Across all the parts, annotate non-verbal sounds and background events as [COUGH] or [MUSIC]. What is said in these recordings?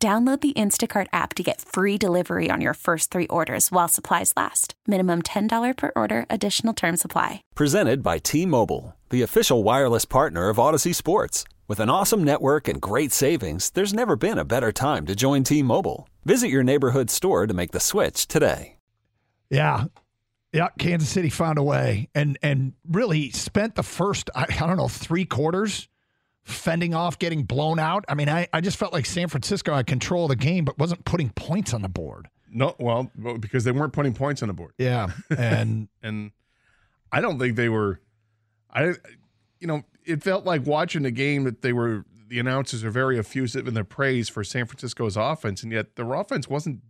Download the Instacart app to get free delivery on your first three orders while supplies last. Minimum $10 per order, additional term supply. Presented by T Mobile, the official wireless partner of Audacy Sports. With an awesome network and great savings, there's never been a better time to join T Mobile. Visit your neighborhood store to make the switch today. Yeah. Yeah, Kansas City found a way and and really spent the first I, I don't know, 3 quarters fending off getting blown out. I mean, I, I just felt like San Francisco had control of the game, but wasn't putting points on the board. No, well, because they weren't putting points on the board. Yeah, and [LAUGHS] and I don't think they were. I, you know, it felt like watching a game that they were. The announcers are very effusive in their praise for San Francisco's offense, and yet their offense wasn't.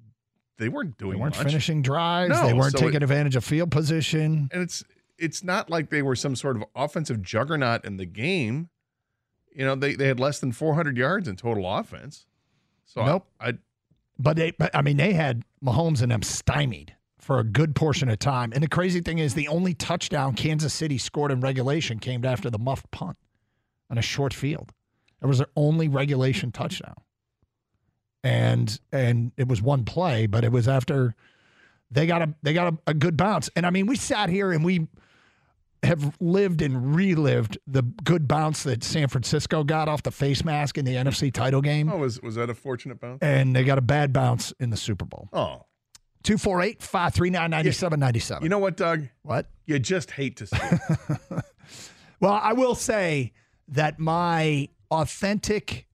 They weren't doing. They weren't much. finishing drives. No, they weren't so taking it- advantage of field position. and it's it's not like they were some sort of offensive juggernaut in the game. You know, they, they had less than 400 yards in total offense. So I- Nope. I, But they, but I mean, they had Mahomes and them stymied for a good portion of time. And the crazy thing is, the only touchdown Kansas City scored in regulation came after the muffed punt on a short field. It was their only regulation touchdown, and and it was one play, but it was after they got a they got a, a good bounce. And I mean, we sat here and we have lived and relived the good bounce that San Francisco got off the face mask in the NFC title game oh, was was that a fortunate bounce? and they got a bad bounce in the Super Bowl. Oh, 248 539 9797. you know what, Doug? what? You just hate to see it. [LAUGHS] Well, I will say that my authentic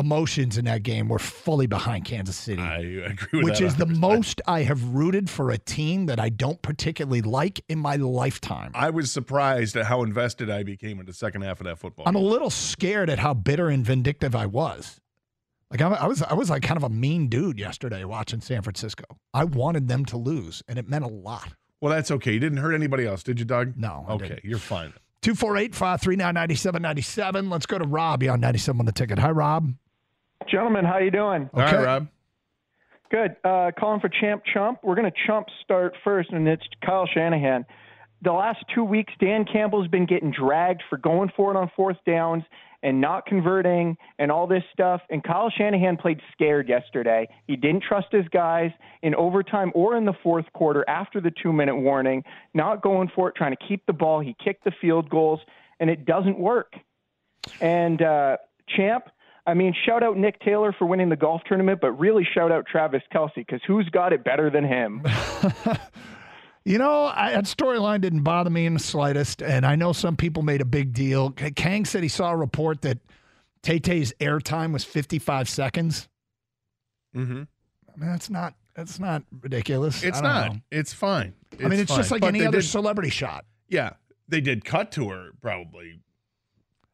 emotions in that game were fully behind Kansas City, I agree with that. which is the 100%. most I have rooted for a team that I don't particularly like in my lifetime. I was surprised at how invested I became in the second half of that football. I'm a little scared at how bitter and vindictive I was. Like I, I was, I was like kind of a mean dude yesterday watching San Francisco. I wanted them to lose, and it meant a lot. well, that's okay. You didn't hurt anybody else, did you, Doug? No, I Okay, didn't. you're fine. 248 539 9797. Let's go to Rob. You're on 97 on the ticket. Hi, Rob. Gentlemen, how you doing? All Okay. right, Rob. Good. Uh, calling for Champ Chump. We're going to Chump start first, and it's Kyle Shanahan. The last two weeks, Dan Campbell's been getting dragged for going for it on fourth downs and not converting and all this stuff. And Kyle Shanahan played scared yesterday. He didn't trust his guys in overtime or in the fourth quarter after the two minute warning, not going for it, trying to keep the ball. He kicked the field goals, and it doesn't work. And uh, Champ, I mean, shout out Nick Taylor for winning the golf tournament, but really shout out Travis Kelce because who's got it better than him? [LAUGHS] You know, I, that storyline didn't bother me in the slightest. And I know some people made a big deal. Kang said he saw a report that Tay Tay's airtime was 55 seconds. Mm-hmm. I mean, that's not that's not ridiculous. It's I don't know. It's fine. I mean, it's just like But any other did- celebrity shot. yeah, they did cut to her probably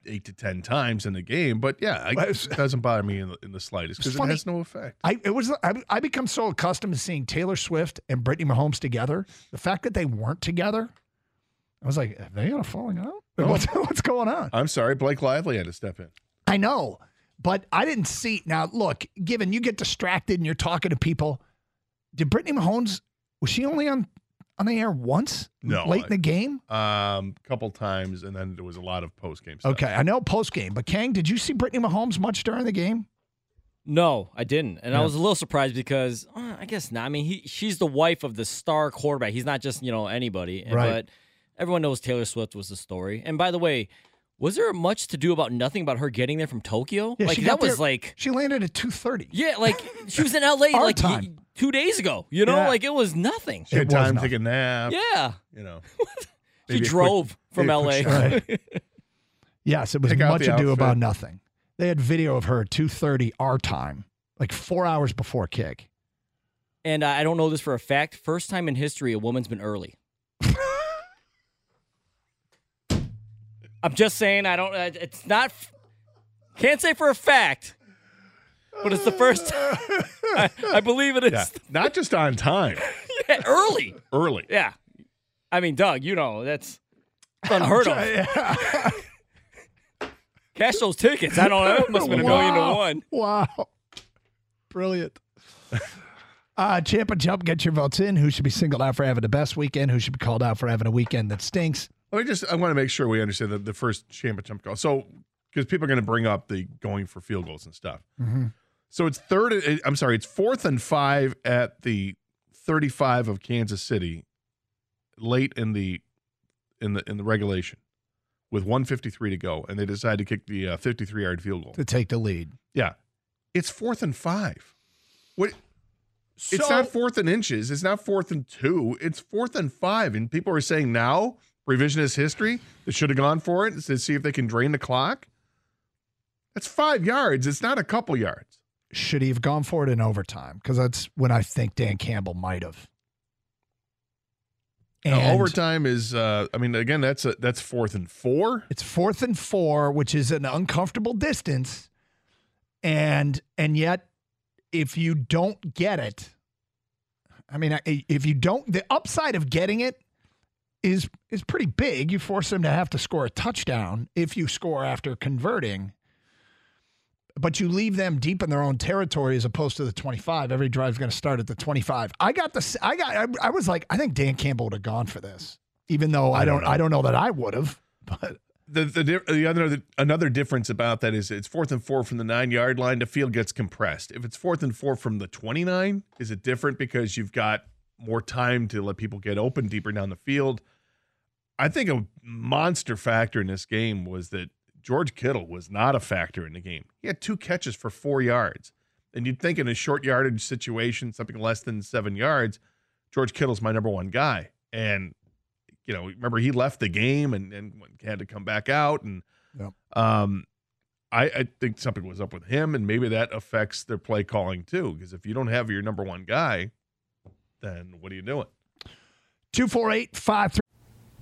eight to ten times in the game, but yeah, I, it doesn't bother me in the, in the slightest because it has no effect. I it was I, I become so accustomed to seeing Taylor Swift and Brittany Mahomes together. The fact that they weren't together, I was like, are they got a falling out? No. [LAUGHS] Oh. What's, what's going on? I'm sorry, Blake Lively had to step in. I know, but I didn't see. Now, look, given you get distracted and you're talking to people, did Brittany Mahomes was she only on on the air once? No, late in the game. Um, a couple times, and then there was a lot of post game stuff. Okay, I know post game, but Kang, did you see Brittany Mahomes much during the game? No, I didn't, and Yeah. I was a little surprised because uh, I guess not. I mean, he she's the wife of the star quarterback. He's not just you know anybody. Right. But everyone knows Taylor Swift was the story. And by the way, was there much to do about nothing about her getting there from Tokyo? Yeah, like she that was there- like She landed at two thirty. yeah, like she was in L.A. [LAUGHS] Like time. y- two days ago. You know, Yeah. like it was nothing. She had It was time to nothing. take a nap. Yeah, You know, [LAUGHS] she Maybe a quick- drove from L.A. quick shower. [LAUGHS] Yes, it was Pick out much the ado outfit. about nothing. They had video of her at two thirty our time, like four hours before kick. and uh, I don't know this for a fact. First time in history a woman's been early. I'm just saying. I don't. It's not. Can't say for a fact. but it's the first. [LAUGHS] I, I believe it is Yeah, not just on time, [LAUGHS] Yeah, early. early. Yeah, I mean, Doug, you know that's [LAUGHS] unheard of. Cash those tickets. I don't know. It must have been a million to one. Wow. Brilliant. Uh, Champ and Jump, get your votes in. Who should be singled out for having the best weekend? Who should be called out for having a weekend that stinks? Let me just, I want to make sure we understand the, the first championship goal. So, because people are going to bring up the going for field goals and stuff. So it's third, eh, I'm sorry, it's fourth and five at the 35 of Kansas City late in the, in the, in the regulation with 153 to go. And they decide to kick the uh, 53 yard field goal. To take the lead. Yeah. It's fourth and five. What? it's not fourth and inches. It's not fourth and two. It's fourth and five. And people are saying now, revisionist history, they should have gone for it to see if they can drain the clock. That's five yards. It's not a couple yards. Should he have gone for it in overtime? Because that's when I think Dan Campbell might have. Now, overtime is, uh, I mean, again, that's a, that's fourth and four. It's fourth and four, which is an uncomfortable distance. And and yet, if you don't get it, I mean, if you don't, the upside of getting it is is pretty big. You force them to have to score a touchdown if you score after converting. But you leave them deep in their own territory as opposed to the 25. Every drive's going to start at the 25. I got the I got I, I was like I think Dan Campbell would have gone for this. Even though I, don't, I don't know that I would have. [LAUGHS] But The the the other another difference about that is it's fourth and four from the nine yard line. The field gets compressed. If it's fourth and four from the twenty nine, is it different because you've got more time to let people get open deeper down the field? I think a monster factor in this game was that George Kittle was not a factor in the game. He had two catches for four yards, and you'd think in a short yardage situation, something less than seven yards, George Kittle's my number one guy, and you know, remember he left the game and, and had to come back out. And Yep. um, I, I think something was up with him, and maybe that affects their play calling too. Because if you don't have your number one guy, then what are you doing? 248 53.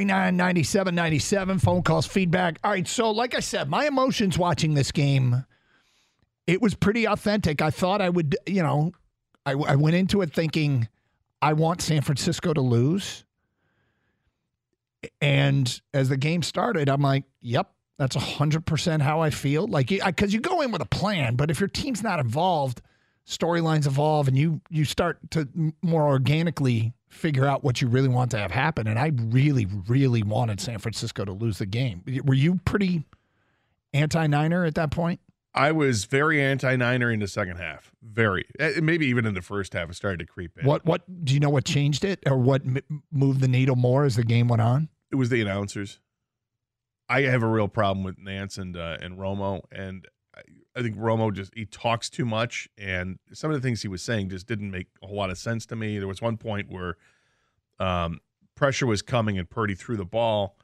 97 97 phone calls feedback. All right so like i said my emotions watching this game it was pretty authentic. I thought i would you know i, I went into it thinking i want san francisco to lose. And as the game started i'm like yep that's 100% how i feel. Like because you go in with a plan but if your team's not involved storylines evolve and you you start to more organically figure out what you really want to have happen and i really really wanted san francisco to lose the game were you pretty anti-niner at that point I was very anti Niner in the second half. Very. Eh, Maybe even in the first half, it started to creep in. what what do you know what changed it or what m- moved the needle more as the game went on It was the announcers. I have a real problem with Nantz and uh, and Romo, and I, think Romo just he talks too much, and some of the things he was saying just didn't make a whole lot of sense to me. There was one point where um, pressure was coming, and Purdy threw the ball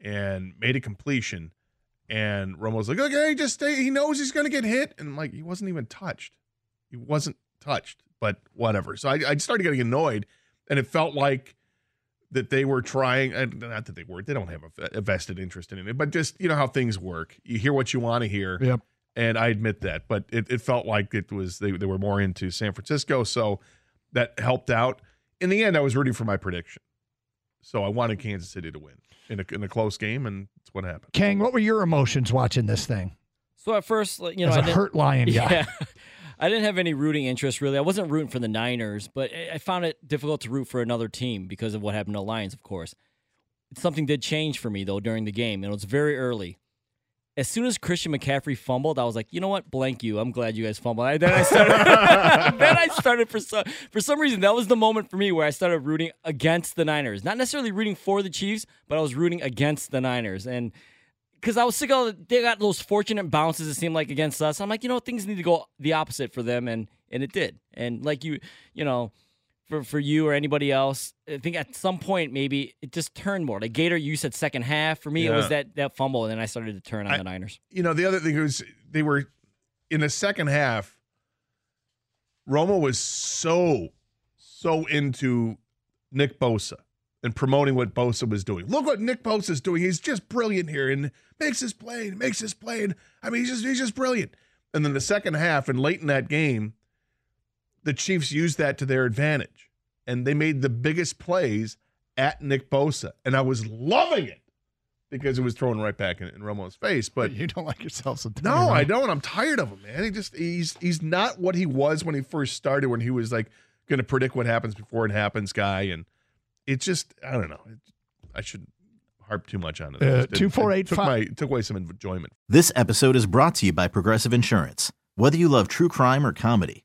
and made a completion, and Romo was like, "Okay, just stay." He knows he's going to get hit, and I'm like, he wasn't even touched. He wasn't touched, but whatever. So I, I started getting annoyed, and it felt like that they were trying and not that they were they don't have a vested interest in it but just you know how things work you hear what you want to hear Yep. And i admit that but it, it felt like it was they, they were more into san francisco so that helped out in the end i was rooting for my prediction so i wanted kansas city to win in a, in a close game and that's what happened kang what were your emotions watching this thing So at first, like, you know, as I a didn't, hurt lion guy [LAUGHS] Yeah. I didn't have any rooting interest really. I wasn't rooting for the Niners, but I I found it difficult to root for another team because of what happened to the Lions, of course. Something did change for me though during the game, and it was very early. As soon as Christian McCaffrey fumbled, I was like, you know what, blank you. I'm glad you guys fumbled. I, then I started. [LAUGHS] then I started for some for some reason that was the moment for me where I started rooting against the Niners. Not necessarily rooting for the Chiefs, but I was rooting against the Niners. And because I was sick of they got those fortunate bounces. It seemed like against us. I'm like, you know, things need to go the opposite for them, and and it did. And like you, you know, for for you or anybody else, I think at some point maybe it just turned more. Like Gator, you said second half. For me, it was that that fumble, and then I started to turn on I- the Niners. You know, the other thing was they were in the second half. Romo was so so into Nick Bosa and promoting what Bosa was doing. Look what Nick Bosa is doing. He's just brilliant here and makes his play and makes his play. And I mean, he's just he's just brilliant. And then the second half and late in that game, the Chiefs used that to their advantage, and they made the biggest plays at Nick Bosa, and I was loving it because it was thrown right back in, in Romo's face. But you don't like yourself sometimes. no, I don't. I'm tired of him, man. He just he's he's not what he was when he first started, when he was like going to predict what happens before it happens, guy. And it just I don't know. It, I shouldn't harp too much on it. Uh, It- it- it 248 took my took away some enjoyment. This episode is brought to you by Progressive Insurance. Whether you love true crime or comedy,